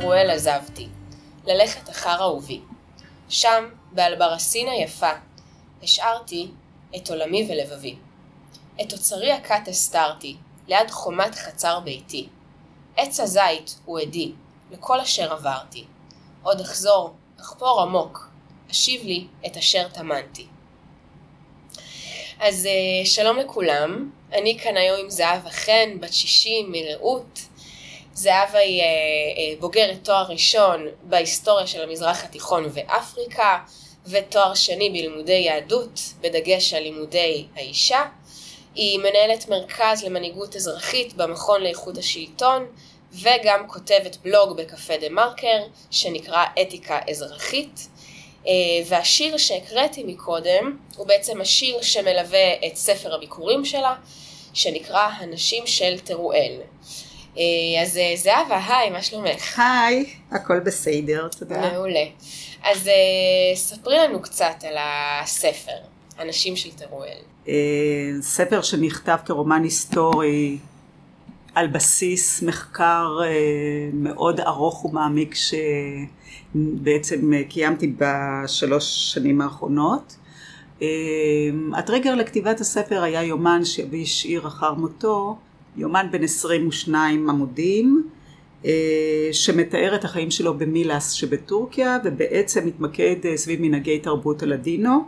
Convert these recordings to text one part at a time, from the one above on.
בתרואל עזבתי, ללכת אחר אהובי. שם, באלברסין היפה, השארתי את עולמי ולבבי. את אוצרי הכת הסתרתי, ליד חומת חצר ביתי. עץ הזית הוא עדי, לכל אשר עברתי. עוד אחזור, אחפור עמוק, אשיב לי את אשר טמנתי. אז אה, שלום לכולם, אני כאן היום עם זהבה חן, בת 60 מרעות. זהבה היא אה, אה, בוגרת תואר ראשון בהיסטוריה של המזרח התיכון ואפריקה, ותואר שני בלימודי יהדות, בדגש על לימודי האישה. היא מנהלת מרכז למנהיגות אזרחית במכון לאיכות השלטון, וגם כותבת בלוג בקפה דה מרקר, שנקרא אתיקה אזרחית. אה, והשיר שהקראתי מקודם, הוא בעצם השיר שמלווה את ספר הביקורים שלה, שנקרא הנשים של תרואל. אה, אז אה, זהבה, היי, מה שלומך? היי, הכל בסדר, תודה. מעולה. אז ספרי לנו קצת על הספר, הנשים של תרואל. ספר שנכתב כרומן היסטורי על בסיס מחקר מאוד ארוך ומעמיק שבעצם קיימתי בשלוש שנים האחרונות. הטריגר לכתיבת הספר היה יומן שאבי השאיר אחר מותו, יומן בן 22 עמודים, שמתאר את החיים שלו במילאס שבטורקיה ובעצם מתמקד סביב מנהגי תרבות הלדינו.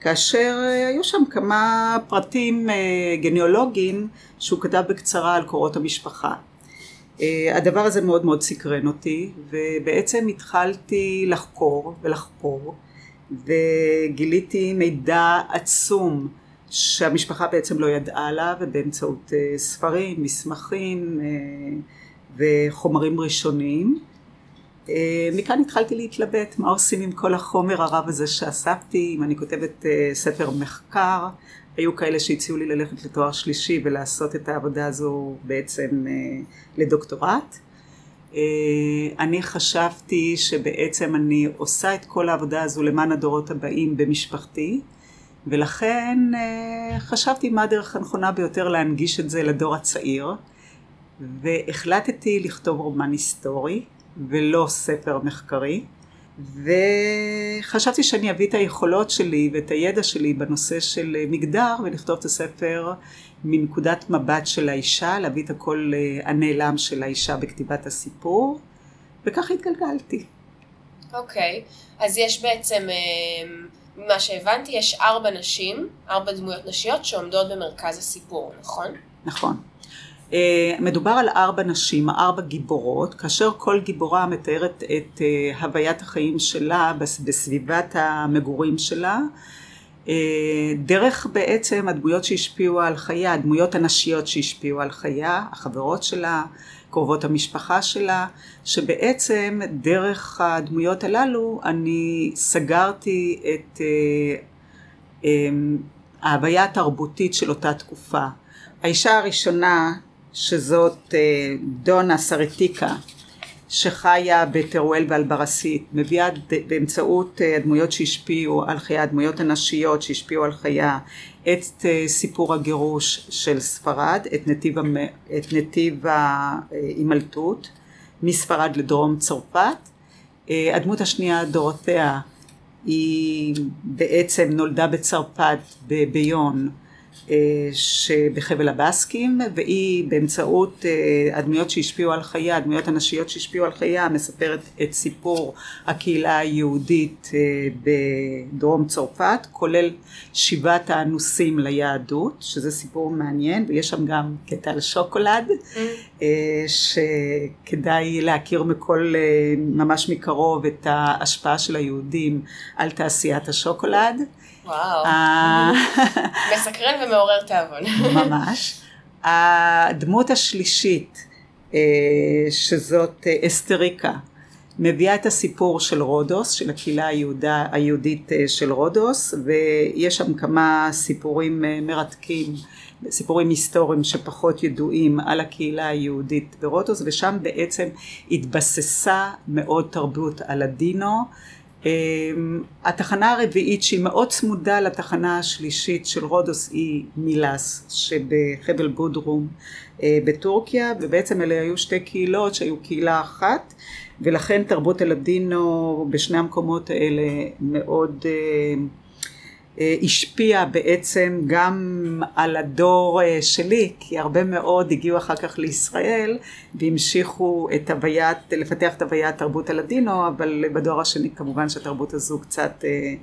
כאשר אה, היו שם כמה פרטים אה, גניאולוגיים שהוא כתב בקצרה על קורות המשפחה. אה, הדבר הזה מאוד מאוד סקרן אותי ובעצם התחלתי לחקור ולחפור וגיליתי מידע עצום שהמשפחה בעצם לא ידעה עליו ובאמצעות ספרים, מסמכים וחומרים ראשוניים אה, מכאן התחלתי להתלבט מה עושים עם כל החומר הרב הזה שאספתי, אם אני כותבת אה, ספר מחקר, היו כאלה שהציעו לי ללכת לתואר שלישי ולעשות את העבודה הזו בעצם אה, לדוקטורט. אני חשבתי שבעצם אני עושה את כל העבודה הזו למען הדורות הבאים במשפחתי, ולכן חשבתי מה הדרך הנכונה ביותר להנגיש את זה לדור הצעיר, והחלטתי לכתוב רומן היסטורי. ולא ספר מחקרי. וחשבתי שאני אביא את היכולות שלי ואת הידע שלי בנושא של מגדר ולכתוב את הספר מנקודת מבט של האישה, להביא את הקול אה, הנעלם של האישה בכתיבת הסיפור, וככה התגלגלתי. אוקיי, okay. אז יש בעצם, אה, ממה שהבנתי, יש ארבע נשים, ארבע דמויות נשיות שעומדות במרכז הסיפור, נכון? נכון. אה, מדובר על ארבע נשים, ארבע גיבורות, כאשר כל גיבורה מתארת את אה, הוויית החיים שלה בסביבת המגורים שלה, אה, דרך בעצם הדמויות שהשפיעו על חייה, הדמויות הנשיות שהשפיעו על חייה, החברות שלה, קרובות המשפחה שלה, שבעצם דרך הדמויות הללו אני סגרתי את ההוויה התרבותית של אותה תקופה. האישה הראשונה שזאת אה, דונה סרטיקה שחיה בטרואל ואלברסית, מביאה באמצעות אה, הדמויות שהשפיעו על חייה, הדמויות הנשיות שהשפיעו על חייה, את אה, סיפור הגירוש של ספרד, את נתיב, את נתיב ההימלטות מספרד לדרום צרפת. הדמות השנייה דורותיה היא בעצם נולדה בצרפת בביון אה, שבחבל הבאסקים והיא באמצעות אה, הדמויות שהשפיעו על חייה, הדמויות הנשיות שהשפיעו על חייה מספרת את סיפור הקהילה היהודית אה, בדרום צרפת כולל שבעת האנוסים ליהדות שזה סיפור מעניין ויש שם גם קטע על שוקולד mm. שכדאי להכיר מכל ממש מקרוב את ההשפעה של היהודים על תעשיית השוקולד וואו, אה, מסקרן ומעורר תיאבון. ממש. הדמות השלישית, אה, שזאת אה, אסתריקה, מביאה את הסיפור של רודוס, של הקהילה היהודה, היהודית של רודוס, ויש שם כמה סיפורים מרתקים, סיפורים היסטוריים שפחות ידועים על הקהילה היהודית ברודוס, ושם בעצם התבססה מאוד תרבות הלדינו. אמ, התחנה הרביעית שהיא מאוד צמודה לתחנה השלישית של רודוס היא מילאס שבחבל בודרום אה, בטורקיה ובעצם אלה היו שתי קהילות שהיו קהילה אחת ולכן תרבות הלדינו בשני המקומות האלה מאוד אה, השפיע בעצם גם על הדור שלי, כי הרבה מאוד הגיעו אחר כך לישראל והמשיכו את הוויית, לפתח את הוויית תרבות הלדינו, אבל בדור השני כמובן שהתרבות הזו קצת אה,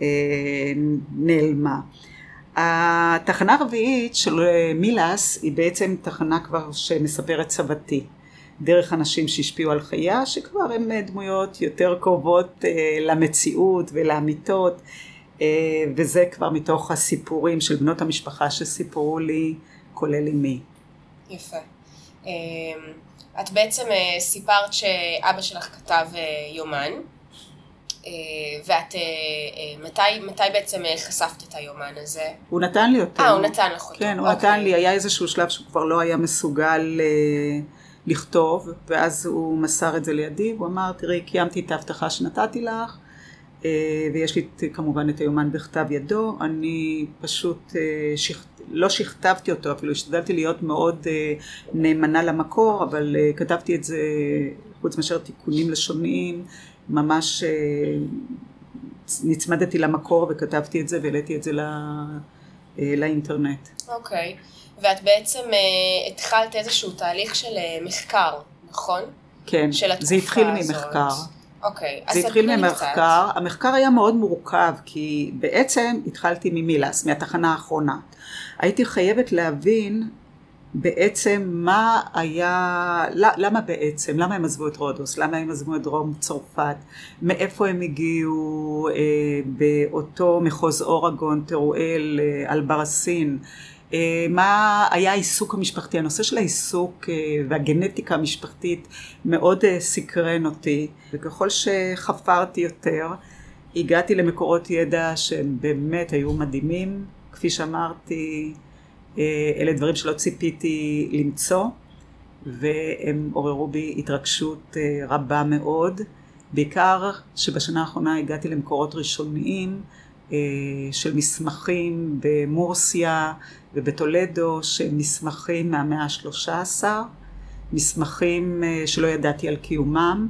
אה, נעלמה. התחנה הרביעית של מילאס היא בעצם תחנה כבר שמספרת סבתי. דרך אנשים שהשפיעו על חייה, שכבר הם דמויות יותר קרובות למציאות ולאמיתות. אה, וזה כבר מתוך הסיפורים של בנות המשפחה שסיפרו לי, כולל אמי. יפה. אה, את בעצם אה, סיפרת שאבא שלך כתב יומן, ואת, מתי, מתי בעצם חשפת את היומן הזה? הוא נתן לי אותו. אה, הוא נתן לך אותו. כן, הוא אוקיי. נתן לי, היה איזשהו שלב שהוא כבר לא היה מסוגל לכתוב, ואז הוא מסר את זה לידי, הוא אמר, תראי, קיימתי את ההבטחה שנתתי לך, אה, ויש לי כמובן את היומן בכתב ידו, אני פשוט אה, שכ... לא שכתבתי אותו אפילו, השתדלתי להיות מאוד אה, נאמנה למקור, אבל כתבתי את זה חוץ מאשר תיקונים לשוניים, ממש נצמדתי למקור וכתבתי את זה והעליתי את זה לא... לאינטרנט. אוקיי, okay. ואת בעצם התחלת איזשהו תהליך של מחקר, נכון? כן, זה התחיל ממחקר. אוקיי, אז זה התחיל ממחקר, קצת. המחקר היה מאוד מורכב כי בעצם התחלתי ממילס, מהתחנה האחרונה. הייתי חייבת להבין בעצם מה היה, למה בעצם, למה הם עזבו את רודוס, למה הם עזבו את דרום צרפת, מאיפה הם הגיעו אה, באותו מחוז אורגון, טרואל, אה, אלברסין, אה, מה היה העיסוק המשפחתי, הנושא של העיסוק אה, והגנטיקה המשפחתית מאוד אה, סקרן אותי. וככל שחפרתי יותר הגעתי למקורות ידע שהם באמת היו מדהימים, כפי שאמרתי אלה דברים שלא ציפיתי למצוא והם עוררו בי התרגשות רבה מאוד, בעיקר שבשנה האחרונה הגעתי למקורות ראשוניים של מסמכים במורסיה ובטולדו שהם מסמכים מהמאה ה-13, מסמכים אה, שלא ידעתי על קיומם,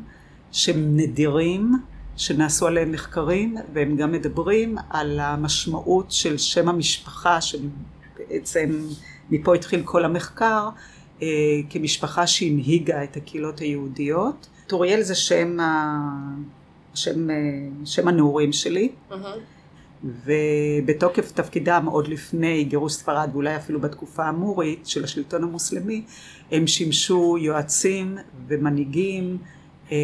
שהם נדירים, שנעשו עליהם מחקרים, והם גם מדברים על המשמעות של שם המשפחה, שבעצם מפה התחיל כל המחקר, אה, כמשפחה שהנהיגה את הקהילות היהודיות. טוריאל זה שם. שם, אה, שם הנעורים שלי. Mm-hmm. ובתוקף תפקידם עוד לפני גירוש ספרד ואולי אפילו בתקופה המורית של השלטון המוסלמי הם שימשו יועצים ומנהיגים אה,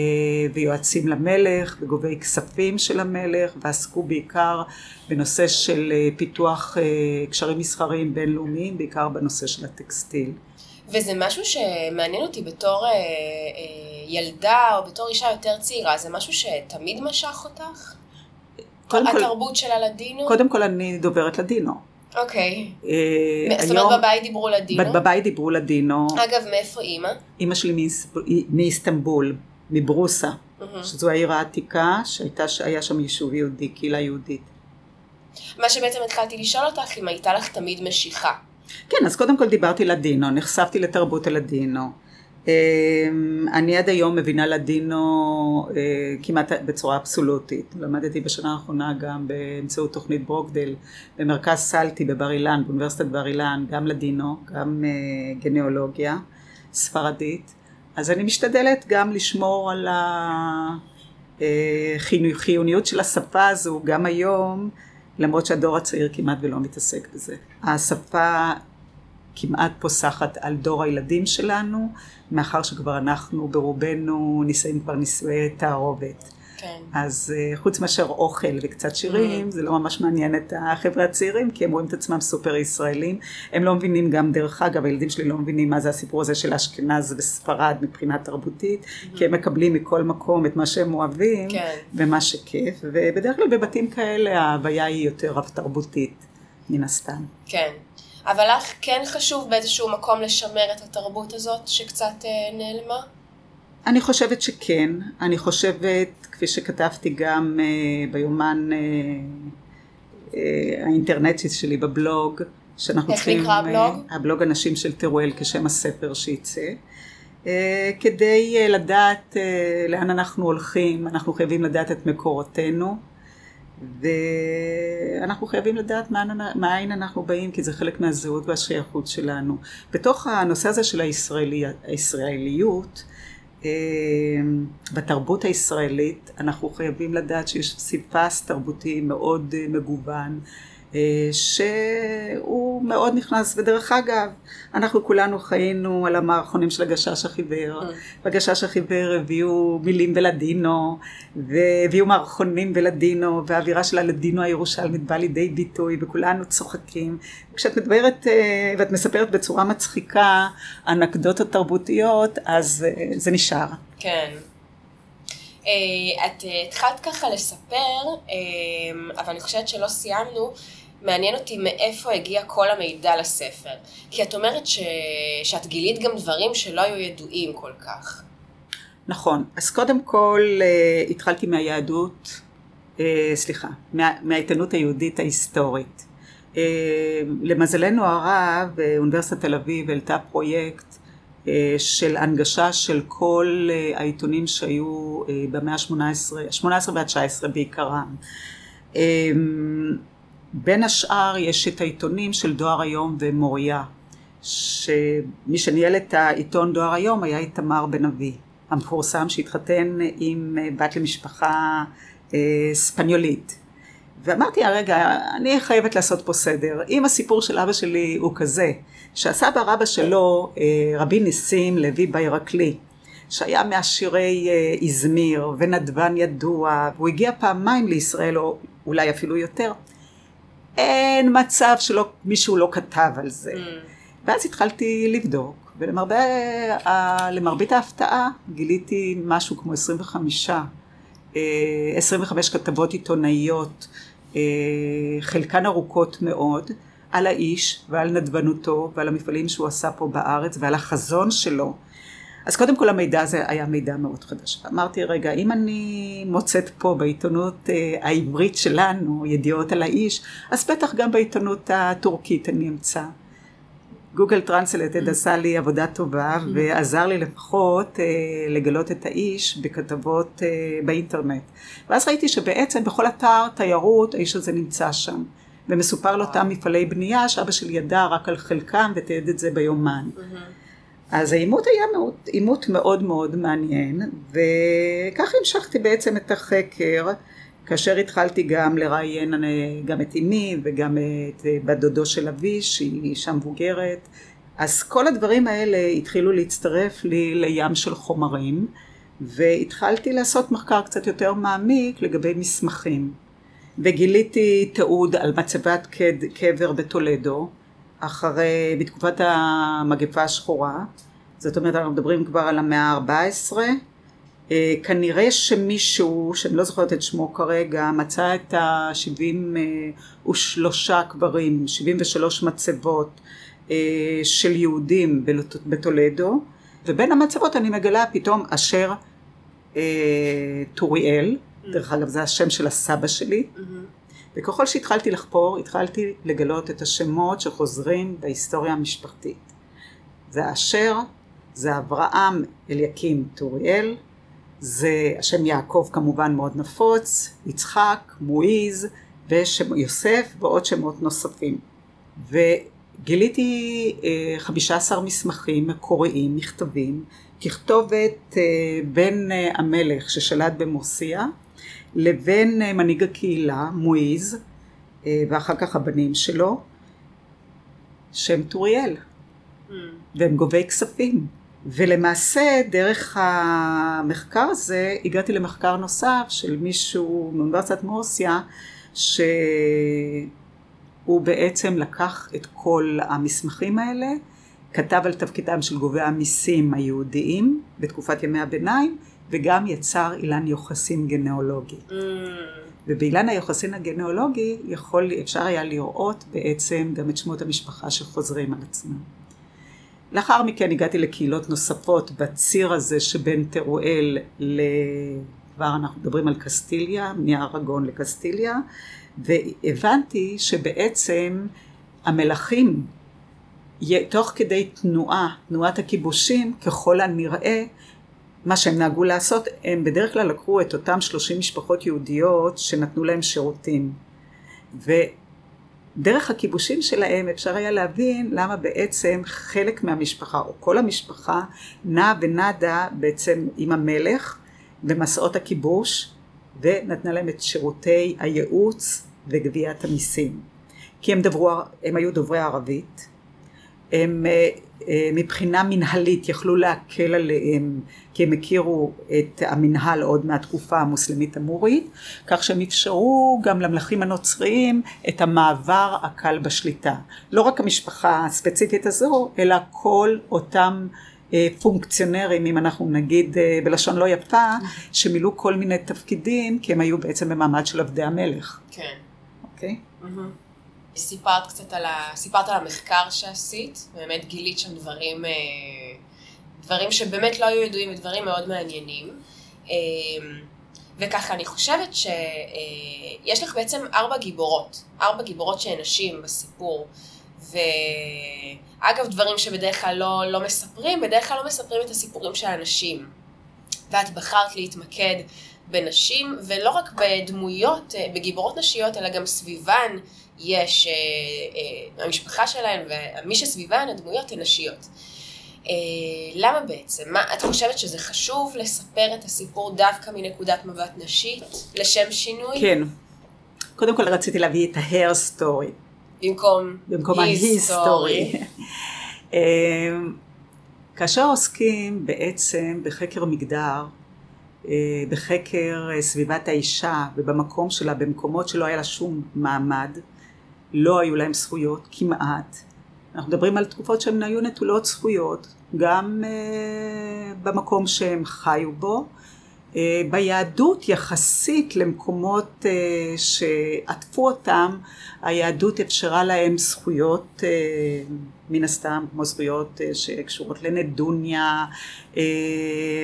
ויועצים למלך וגובי כספים של המלך ועסקו בעיקר בנושא של אה, פיתוח אה, קשרים מסחריים בינלאומיים בעיקר בנושא של הטקסטיל. וזה משהו שמעניין אותי בתור ילדה או בתור אישה יותר צעירה זה משהו שתמיד משך אותך? קודם כל... התרבות של הלדינו? קודם כל אני דוברת לדינו. אוקיי. אה, זאת אומרת בבית דיברו לדינו? בבית דיברו לדינו. אגב, מאיפה אימא? אימא שלי מאיסטנבול, מברוסה, שזו העיר העתיקה, שהיה שם יישוב יהודי, קהילה יהודית. מה שבעצם התחלתי לשאול אותך, אם הייתה לך תמיד משיכה. כן, אז קודם כל דיברתי לדינו, נחשפתי לתרבות הלדינו. אמ, אני עד היום מבינה לדינו אה, כמעט בצורה אבסולוטית. למדתי בשנה האחרונה גם באמצעות תוכנית ברוקדל במרכז סלטי בבר אילן, באוניברסיטת בר אילן, גם לדינו, גם אה, גניאולוגיה ספרדית. אז אני משתדלת גם לשמור על החיוניות אה, של השפה הזו גם היום, למרות שהדור הצעיר כמעט ולא מתעסק בזה. השפה כמעט פוסחת על דור הילדים שלנו, מאחר שכבר אנחנו ברובנו נישאים כבר נישואי תערובת. כן. אז uh, חוץ מאשר אוכל וקצת שירים, mm. זה לא ממש מעניין את החבר'ה הצעירים, כי הם רואים את עצמם סופר ישראלים. הם לא מבינים גם, דרך אגב, הילדים שלי לא מבינים מה זה הסיפור הזה של אשכנז וספרד מבחינה תרבותית, mm-hmm. כי הם מקבלים מכל מקום את מה שהם אוהבים, כן. ומה שכיף, ובדרך כלל בבתים כאלה ההוויה היא יותר רב תרבותית, מן הסתם. כן. אבל לך כן חשוב באיזשהו מקום לשמר את התרבות הזאת שקצת אה, נעלמה? אני חושבת שכן, אני חושבת, כפי שכתבתי גם uh, ביומן uh, האינטרנטי שלי בבלוג, שאנחנו צריכים... איך נקרא הבלוג? הבלוג הנשים של טרואל כשם הספר שייצא. Uh, כדי uh, לדעת uh, לאן אנחנו הולכים, אנחנו חייבים לדעת את מקורותינו. ואנחנו חייבים לדעת מאין אנחנו באים, כי זה חלק מהזהות והשייכות שלנו. בתוך הנושא הזה של הישראלי, הישראליות, אה, בתרבות הישראלית אנחנו חייבים לדעת שיש פסיפס תרבותי מאוד מגוון שהוא מאוד נכנס, ודרך אגב, אנחנו כולנו חיינו על המערכונים של הגשש החיוור, בגשש החיוור הביאו מילים בלדינו, והביאו מערכונים בלדינו, והאווירה של הלדינו הירושלמית באה לידי ביטוי, וכולנו צוחקים. כשאת מדברת אה, ואת מספרת בצורה מצחיקה אנקדוטות תרבותיות, אז אה, זה נשאר. כן. את התחלת ככה לספר, אבל אני חושבת שלא סיימנו. מעניין אותי מאיפה הגיע כל המידע לספר. כי את אומרת ש... שאת גילית גם דברים שלא היו ידועים כל כך. נכון. אז קודם כל uh, התחלתי מהיהדות, uh, סליחה, מה, מהעיתונות היהודית ההיסטורית. Uh, למזלנו הרב, אוניברסיטת תל אביב העלתה פרויקט של הנגשה של כל העיתונים שהיו במאה ה-18, 18 וה-19 בעיקרם. בין השאר יש את העיתונים של דואר היום ומוריה, שמי שניהל את העיתון דואר היום היה איתמר בן אבי, המפורסם שהתחתן עם בת למשפחה אה, ספניולית. ואמרתי הרגע, אני חייבת לעשות פה סדר. אם הסיפור של אבא שלי הוא כזה, שהסבא רבא שלו, אה, רבי ניסים לוי בירקלי, שהיה מעשירי אה, איזמיר ונדבן ידוע, והוא הגיע פעמיים לישראל, או אולי אפילו יותר, אין מצב שמישהו לא כתב על זה. Mm. ואז התחלתי לבדוק, ולמרבית ההפתעה גיליתי משהו כמו 25, 25 אה, כתבות עיתונאיות, אה, חלקן ארוכות מאוד, על האיש ועל נדבנותו ועל המפעלים שהוא עשה פה בארץ ועל החזון שלו. אז קודם כל המידע הזה היה מידע מאוד חדש. אמרתי, רגע, אם אני מוצאת פה בעיתונות אה, העברית שלנו ידיעות על האיש, אז בטח גם בעיתונות הטורקית אני אמצא. גוגל טרנסלטד עשה לי עבודה טובה ועזר לי לפחות אה, לגלות את האיש בכתבות אה, באינטרנט. ואז ראיתי שבעצם בכל אתר תיירות האיש הזה נמצא שם. ומסופר לאותם מפעלי בנייה שאבא שלי ידע רק על חלקם ותיעד את זה ביומן. Mm-hmm. אז העימות היה עימות מאוד מאוד מעניין, וכך המשכתי בעצם את החקר, כאשר התחלתי גם לראיין גם את אמי וגם את בת דודו של אבי, שהיא אישה מבוגרת, אז כל הדברים האלה התחילו להצטרף לי לים של חומרים, והתחלתי לעשות מחקר קצת יותר מעמיק לגבי מסמכים. וגיליתי תיעוד על מצבת קבר בטולדו, אחרי, בתקופת המגפה השחורה, זאת אומרת אנחנו מדברים כבר על המאה ה-14, אה, כנראה שמישהו, שאני לא זוכרת את שמו כרגע, מצא את ה-73 קברים, 73 מצבות אה, של יהודים בטולדו, ובין המצבות אני מגלה פתאום אשר אה, טוריאל, דרך אגב זה השם של הסבא שלי, mm-hmm. וככל שהתחלתי לחפור, התחלתי לגלות את השמות שחוזרים בהיסטוריה המשפחתית. זה אשר, זה אברהם אליקים טוריאל, זה השם יעקב כמובן מאוד נפוץ, יצחק, מועיז ושם יוסף ועוד שמות נוספים. וגיליתי אה, 15 מסמכים מקוריים, מכתבים, ככתובת אה, בן אה, המלך ששלט במוסיה לבין אה, מנהיג הקהילה, מועיז, אה, ואחר כך הבנים שלו, שם טוריאל. Mm. והם גובי כספים. ולמעשה דרך המחקר הזה הגעתי למחקר נוסף של מישהו מאוניברסיטת מורסיה שהוא בעצם לקח את כל המסמכים האלה, כתב על תפקידם של גובי המיסים היהודיים בתקופת ימי הביניים וגם יצר אילן יוחסין גנאולוגי. Mm. ובאילן היוחסין הגנאולוגי יכול, אפשר היה לראות בעצם גם את שמות המשפחה שחוזרים על עצמם. לאחר מכן הגעתי לקהילות נוספות בציר הזה שבין תרואל ל... כבר אנחנו מדברים על קסטיליה, מארגון לקסטיליה, והבנתי שבעצם המלכים, תוך כדי תנועה, תנועת הכיבושים, ככל הנראה, מה שהם נהגו לעשות, הם בדרך כלל לקחו את אותם 30 משפחות יהודיות שנתנו להם שירותים. ודרך הכיבושים שלהם אפשר היה להבין למה בעצם חלק מהמשפחה, או כל המשפחה, נעה ונדה בעצם עם המלך במסעות הכיבוש, ונתנה להם את שירותי הייעוץ וגביית המיסים. כי הם, דברו, הם היו דוברי ערבית, הם אה, אה, מבחינה מנהלית יכלו להקל עליהם כי הם הכירו את המנהל עוד מהתקופה המוסלמית המורית, כך שהם אפשרו גם למלכים הנוצריים את המעבר הקל בשליטה. לא רק המשפחה הספציפית הזו, אלא כל אותם אה, פונקציונרים, אם אנחנו נגיד בלשון לא יפה, שמילאו כל מיני תפקידים, כי הם היו בעצם במעמד של עבדי המלך. כן. אוקיי? Mm-hmm. סיפרת קצת על, ה... סיפרת על המחקר שעשית, באמת גילית שם דברים, אה, דברים שבאמת לא היו ידועים ודברים מאוד מעניינים. אה, וככה אני חושבת שיש אה, לך בעצם ארבע גיבורות, ארבע גיבורות שהן נשים בסיפור. ואגב, דברים שבדרך כלל לא, לא מספרים, בדרך כלל לא מספרים את הסיפורים של הנשים. ואת בחרת להתמקד בנשים, ולא רק בדמויות, בגיבורות נשיות, אלא גם סביבן יש, אה, אה, המשפחה שלהן ומי שסביבן הדמויות הן נשיות. אה, למה בעצם? מה, את חושבת שזה חשוב לספר את הסיפור דווקא מנקודת מבט נשית, לשם שינוי? כן. קודם כל רציתי להביא את ה-hair story. במקום, במקום ה-history. כאשר עוסקים בעצם בחקר מגדר, בחקר סביבת האישה ובמקום שלה, במקומות שלא היה לה שום מעמד, לא היו להם זכויות כמעט. אנחנו מדברים על תקופות שהן היו נטולות זכויות, גם uh, במקום שהם חיו בו. Uh, ביהדות יחסית למקומות uh, שעטפו אותם, היהדות אפשרה להם זכויות uh, מן הסתם, כמו זכויות uh, שקשורות לנדוניה, uh,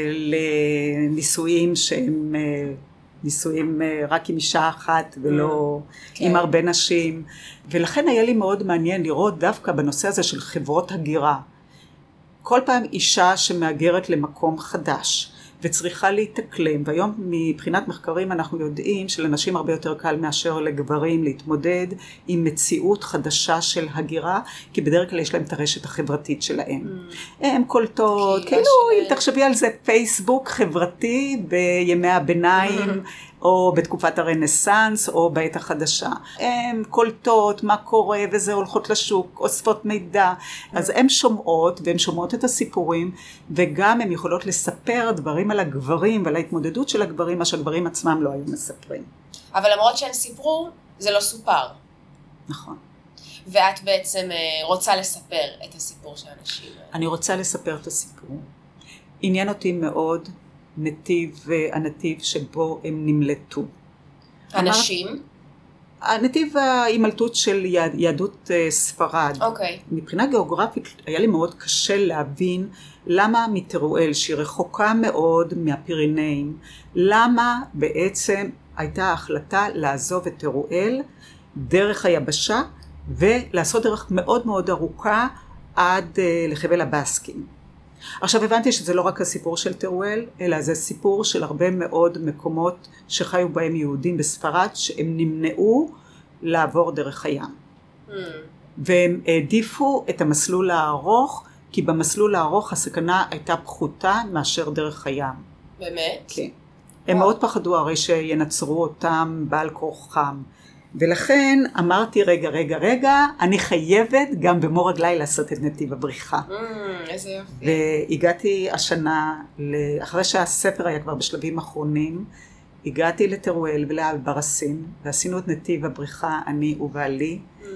לנישואים שהם uh, נישואים אה, רק עם אישה אחת ולא כן. עם הרבה נשים ולכן היה לי מאוד מעניין לראות דווקא בנושא הזה של חברות הגירה כל פעם אישה שמהגרת למקום חדש וצריכה להתאקלם והיום מבחינת מחקרים אנחנו יודעים שלנשים הרבה יותר קל מאשר לגברים להתמודד עם מציאות חדשה של הגירה כי בדרך כלל יש להם את הרשת החברתית שלהם. Mm. הן קולטות, כאילו אם תחשבי על זה פייסבוק חברתי בימי הביניים או בתקופת הרנסאנס או בעת החדשה. הן קולטות מה קורה וזה הולכות לשוק, אוספות מידע, אז הן שומעות והן שומעות את הסיפורים וגם הן יכולות לספר דברים על הגברים ועל ההתמודדות של הגברים, מה שהגברים עצמם לא היו מספרים. אבל למרות שהן סיפרו, זה לא סופר. נכון. ואת בעצם אה, רוצה לספר את הסיפור של האנשים האלה. אני רוצה לספר את הסיפור. עניין אותי מאוד נתיב, הנתיב שבו הם נמלטו. אנשים? הנתיב ההימלטות של יהדות אה, ספרד. אוקיי. Okay. מבחינה גיאוגרפית היה לי מאוד קשה להבין למה מתרואל, שהיא רחוקה מאוד מהפירינאים, למה בעצם הייתה החלטה לעזוב את תרואל דרך היבשה ולעשות דרך מאוד מאוד ארוכה עד אה, לחבל הבאסקים. עכשיו הבנתי שזה לא רק הסיפור של טרואל, אלא זה סיפור של הרבה מאוד מקומות שחיו בהם יהודים בספרד, שהם נמנעו לעבור דרך הים. Mm. והם העדיפו את המסלול הארוך, כי במסלול הארוך הסכנה הייתה פחותה מאשר דרך הים. באמת? כן. הם מאוד פחדו הרי שינצרו אותם בעל כורחם. ולכן אמרתי רגע רגע רגע אני חייבת גם במו רגליי לעשות את נתיב הבריחה. Mm, איזה יופי. והגעתי השנה, אחרי שהספר היה כבר בשלבים אחרונים, הגעתי לטרואל ולאלברסין ועשינו את נתיב הבריחה אני ובעלי. Mm.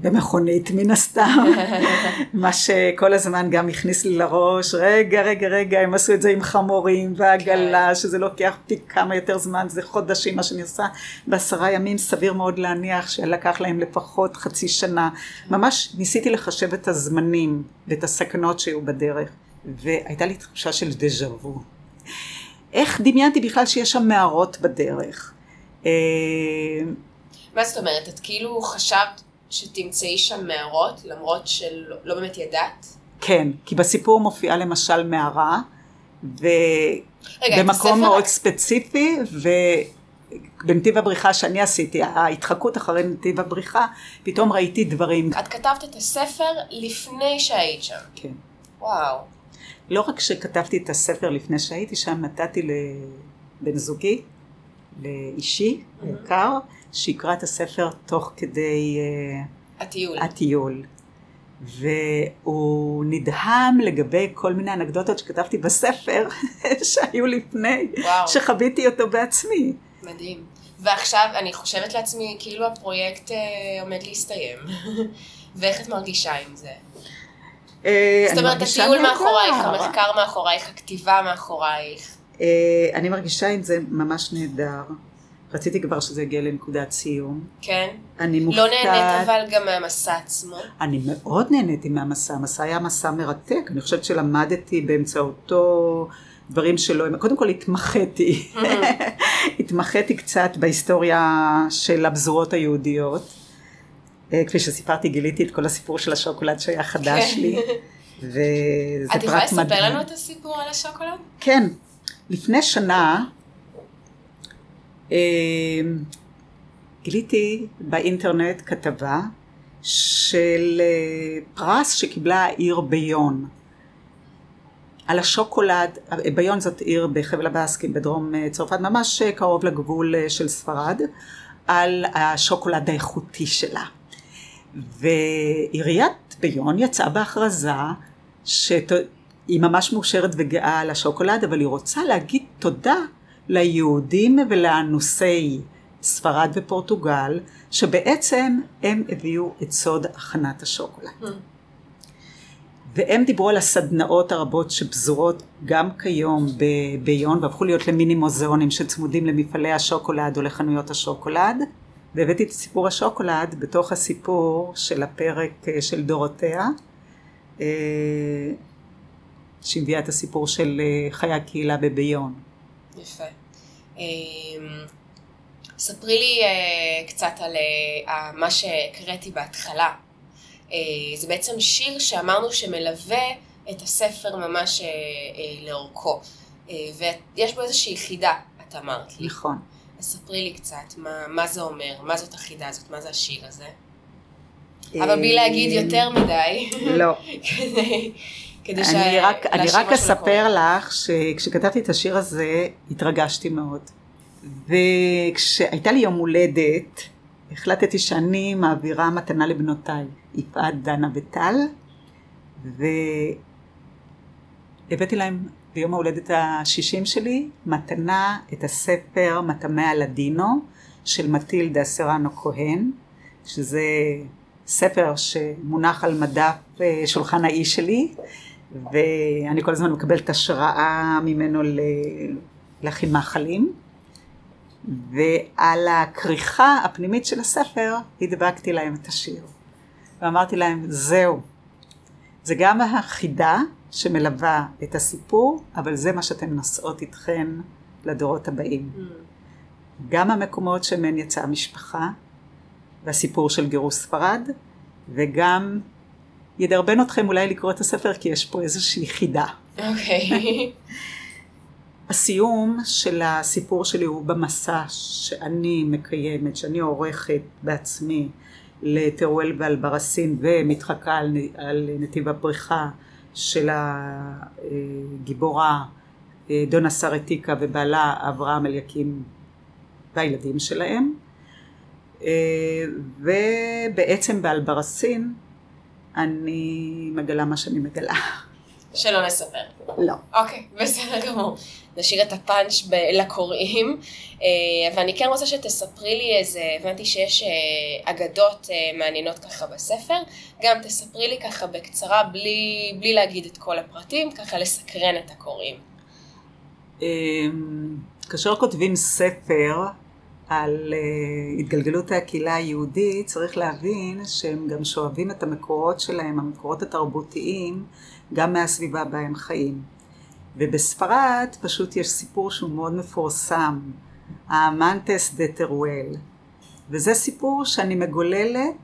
במכונית מן הסתם, מה שכל הזמן גם הכניס לי לראש, רגע, רגע, רגע, הם עשו את זה עם חמורים ועגלה, כן. שזה לוקח פי כמה יותר זמן, זה חודשים, מה שאני עושה בעשרה ימים, סביר מאוד להניח שלקח להם לפחות חצי שנה. ממש ניסיתי לחשב את הזמנים ואת הסכנות שהיו בדרך, והייתה לי תחושה של דז'ה וו. איך דמיינתי בכלל שיש שם מערות בדרך? אה, מה זאת אומרת? את כאילו חשבת שתמצאי שם מערות, למרות שלא לא באמת ידעת? כן, כי בסיפור מופיעה למשל מערה, ובמקום מאוד רק... ספציפי, ובנתיב הבריחה שאני עשיתי, ההתחקות אחרי נתיב הבריחה, פתאום ראיתי דברים. את כתבת את הספר לפני שהיית שם. כן. וואו. לא רק שכתבתי את הספר לפני שהייתי שם, נתתי לבן זוגי, לאישי, יקר, שיקרא את הספר תוך כדי uh, הטיול. הטיול. והוא נדהם לגבי כל מיני אנקדוטות שכתבתי בספר שהיו לפני, וואו. שחוויתי אותו בעצמי. מדהים. ועכשיו אני חושבת לעצמי כאילו הפרויקט uh, עומד להסתיים, ואיך את מרגישה עם זה? אה, זאת אומרת, הטיול מאחורייך, המחקר מאחורייך, הכתיבה מאחורייך. אני מרגישה עם זה ממש נהדר. רציתי כבר שזה יגיע לנקודת סיום. כן? אני מופתעת. לא נהנית אבל גם מהמסע עצמו? אני מאוד נהניתי מהמסע, המסע היה מסע מרתק, אני חושבת שלמדתי באמצעותו דברים שלא, קודם כל התמחיתי, mm-hmm. התמחיתי קצת בהיסטוריה של הפזורות היהודיות. אה, כפי שסיפרתי, גיליתי את כל הסיפור של השוקולד שהיה חדש כן. לי. וזה פרט מדהים. את יכולה לספר לנו את הסיפור על השוקולד? כן. לפני שנה גיליתי באינטרנט כתבה של אה, פרס שקיבלה העיר ביון על השוקולד, ביון זאת עיר בחבל הבאסקים בדרום אה, צרפת, ממש אה, קרוב לגבול של ספרד, על השוקולד האיכותי שלה. ועיריית ביון יצאה בהכרזה שהיא ממש מאושרת וגאה על השוקולד, אבל היא רוצה להגיד תודה ליהודים ולאנוסי ספרד ופורטוגל, שבעצם הם הביאו את סוד הכנת השוקולד. Mm. והם דיברו על הסדנאות הרבות שפזורות גם כיום ביון והפכו להיות למיני מוזיאונים שצמודים למפעלי השוקולד או לחנויות השוקולד. והבאתי את סיפור השוקולד בתוך הסיפור של הפרק אה, של דורותיה, אה, שהביאה את הסיפור של אה, חיי הקהילה בביון. יפה. אמ, ספרי לי אה, קצת על אה, מה שהקראתי בהתחלה. אה, זה בעצם שיר שאמרנו שמלווה את הספר ממש לאורכו. ויש בו איזושהי חידה, את אמרת לי. נכון. אז ספרי לי קצת, מה, מה זה אומר, מה זאת החידה הזאת, מה זה השיר הזה. אבל בלי להגיד יותר מדי. לא. כדי ש... אני רק, אני רק אספר לך שכשכתבתי את השיר הזה התרגשתי מאוד. וכשהייתה לי יום הולדת החלטתי שאני מעבירה מתנה לבנותיי, יפעת, דנה וטל, והבאתי להם ביום ההולדת השישים שלי מתנה את הספר מטמא הלדינו של מטילדה סרנו כהן, שזה ספר שמונח על מדף אה, שולחן האיש שלי, ואני כל הזמן מקבלת השראה ממנו להכין מאכלים. ועל הכריכה הפנימית של הספר הדבקתי להם את השיר. ואמרתי להם, זהו. זה גם החידה שמלווה את הסיפור, אבל זה מה שאתן נושאות איתכן לדורות הבאים. Mm. גם המקומות שמהן יצאה המשפחה, והסיפור של גירוש ספרד, וגם ידרבן אתכם אולי לקרוא את הספר כי יש פה איזושהי חידה. אוקיי. Okay. הסיום של הסיפור שלי הוא במסע שאני מקיימת, שאני עורכת בעצמי לטרואל ואלברסין ומתחקה על, על נתיב הבריחה של הגיבורה אה, דונה סרטיקה ובעלה אברהם אליקים והילדים שלהם אה, ובעצם באלברסין אני מגלה מה שאני מגלה. שלא נספר. לא. אוקיי, בסדר גמור. נשאיר את הפאנץ' לקוראים, אה, אבל אני כן רוצה שתספרי לי איזה, הבנתי שיש אה, אגדות אה, מעניינות ככה בספר, גם תספרי לי ככה בקצרה, בלי, בלי להגיד את כל הפרטים, ככה לסקרן את הקוראים. אמ, כאשר כותבים ספר על התגלגלות הקהילה היהודית, צריך להבין שהם גם שואבים את המקורות שלהם, המקורות התרבותיים, גם מהסביבה בה הם חיים. ובספרד פשוט יש סיפור שהוא מאוד מפורסם, האמנטס דה טרואל. וזה סיפור שאני מגוללת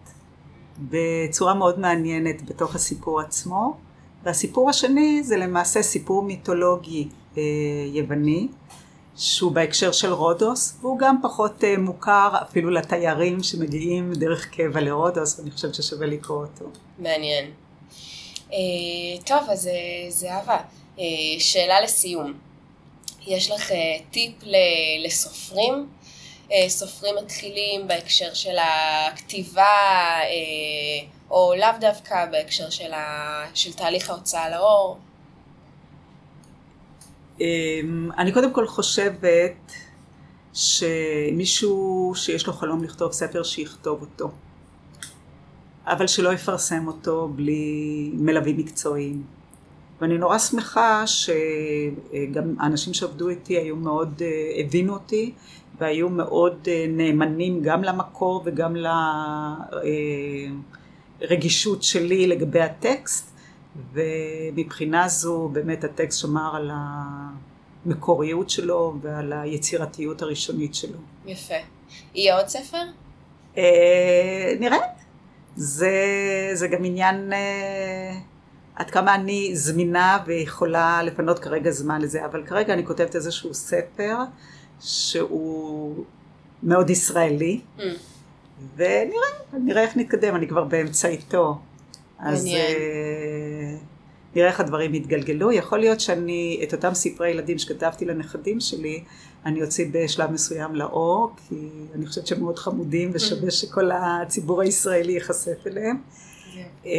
בצורה מאוד מעניינת בתוך הסיפור עצמו. והסיפור השני זה למעשה סיפור מיתולוגי אה, יווני, שהוא בהקשר של רודוס, והוא גם פחות אה, מוכר אפילו לתיירים שמגיעים דרך קבע לרודוס, ואני חושבת ששווה לקרוא אותו. מעניין. אה, טוב, אז אה, זהבה, שאלה לסיום. יש לך טיפ לסופרים? סופרים מתחילים בהקשר של הכתיבה, או לאו דווקא בהקשר של, ה... של תהליך ההוצאה לאור? אמ, אני קודם כל חושבת שמישהו שיש לו חלום לכתוב ספר שיכתוב אותו, אבל שלא יפרסם אותו בלי מלווים מקצועיים. ואני נורא שמחה שגם האנשים שעבדו איתי היו מאוד, אה, הבינו אותי והיו מאוד אה, נאמנים גם למקור וגם לרגישות שלי לגבי הטקסט ומבחינה זו באמת הטקסט שמר על המקוריות שלו ועל היצירתיות הראשונית שלו. יפה. יהיה עוד ספר? אה, נראה. זה, זה גם עניין... עד כמה אני זמינה ויכולה לפנות כרגע זמן לזה, אבל כרגע אני כותבת איזשהו ספר שהוא מאוד ישראלי, mm. ונראה, נראה איך נתקדם, אני כבר באמצעיתו. אז uh, נראה איך הדברים יתגלגלו. יכול להיות שאני, את אותם ספרי ילדים שכתבתי לנכדים שלי, אני אוציא בשלב מסוים לאור, כי אני חושבת שהם מאוד חמודים ושווה mm. שכל הציבור הישראלי ייחשף אליהם. אמ,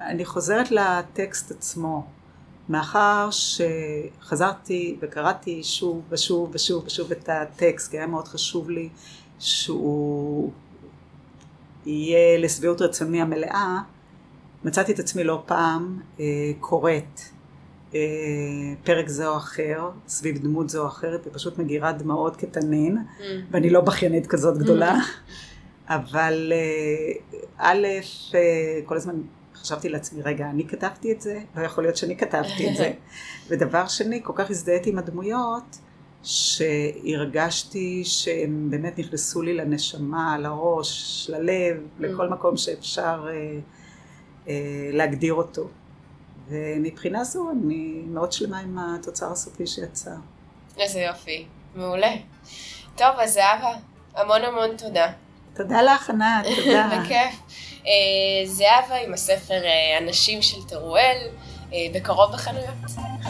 אני חוזרת לטקסט עצמו, מאחר שחזרתי וקראתי שוב ושוב ושוב ושוב את הטקסט, כי היה מאוד חשוב לי שהוא יהיה לשביעות רצוני המלאה, מצאתי את עצמי לא פעם אה, קוראת אה, פרק זה או אחר, סביב דמות זו או אחרת, ופשוט מגירה דמעות כתנין, mm. ואני לא בכיינית כזאת גדולה, mm. אבל אה, א', אה, כל הזמן חשבתי לעצמי, רגע, אני כתבתי את זה? לא יכול להיות שאני כתבתי את זה. ודבר שני, כל כך הזדהיתי עם הדמויות, שהרגשתי שהם באמת נכנסו לי לנשמה, לראש, ללב, לכל mm. מקום שאפשר אה, אה, להגדיר אותו. ומבחינה זו אני מאוד שלמה עם התוצר הסופי שיצא. איזה יופי, מעולה. טוב, אז זהבה, המון המון תודה. תודה לך, ענת, תודה. בכיף. אה, זהבה עם הספר הנשים של טרואל, אה, בקרוב בחנויות.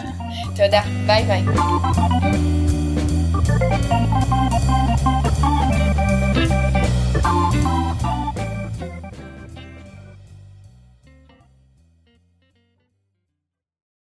תודה, ביי ביי.